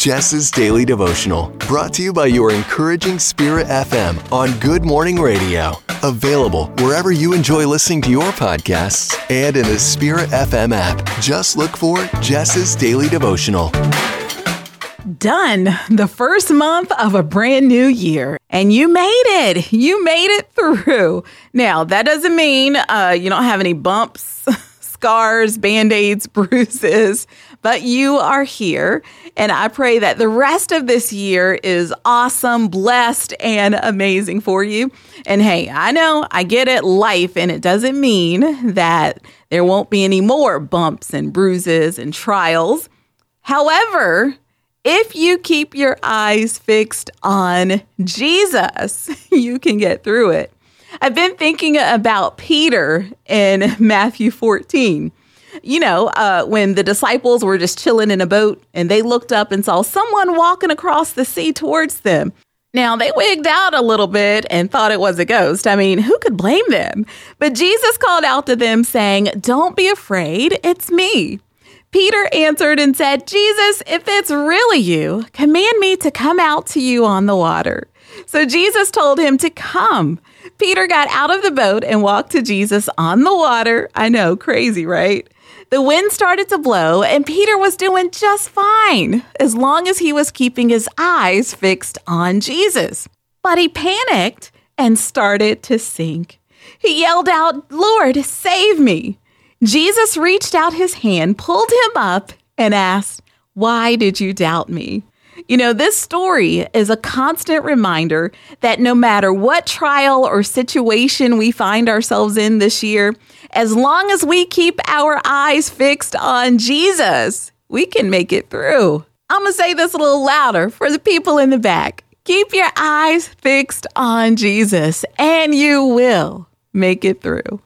Jess's Daily Devotional, brought to you by your encouraging Spirit FM on Good Morning Radio. Available wherever you enjoy listening to your podcasts and in the Spirit FM app. Just look for Jess's Daily Devotional. Done. The first month of a brand new year. And you made it. You made it through. Now, that doesn't mean uh, you don't have any bumps, scars, band aids, bruises, but you are here. And I pray that the rest of this year is awesome, blessed, and amazing for you. And hey, I know, I get it, life, and it doesn't mean that there won't be any more bumps and bruises and trials. However, if you keep your eyes fixed on Jesus, you can get through it. I've been thinking about Peter in Matthew 14. You know, uh, when the disciples were just chilling in a boat and they looked up and saw someone walking across the sea towards them. Now, they wigged out a little bit and thought it was a ghost. I mean, who could blame them? But Jesus called out to them, saying, Don't be afraid, it's me. Peter answered and said, Jesus, if it's really you, command me to come out to you on the water. So Jesus told him to come. Peter got out of the boat and walked to Jesus on the water. I know, crazy, right? The wind started to blow, and Peter was doing just fine as long as he was keeping his eyes fixed on Jesus. But he panicked and started to sink. He yelled out, Lord, save me. Jesus reached out his hand, pulled him up, and asked, Why did you doubt me? You know, this story is a constant reminder that no matter what trial or situation we find ourselves in this year, as long as we keep our eyes fixed on Jesus, we can make it through. I'm going to say this a little louder for the people in the back. Keep your eyes fixed on Jesus, and you will make it through.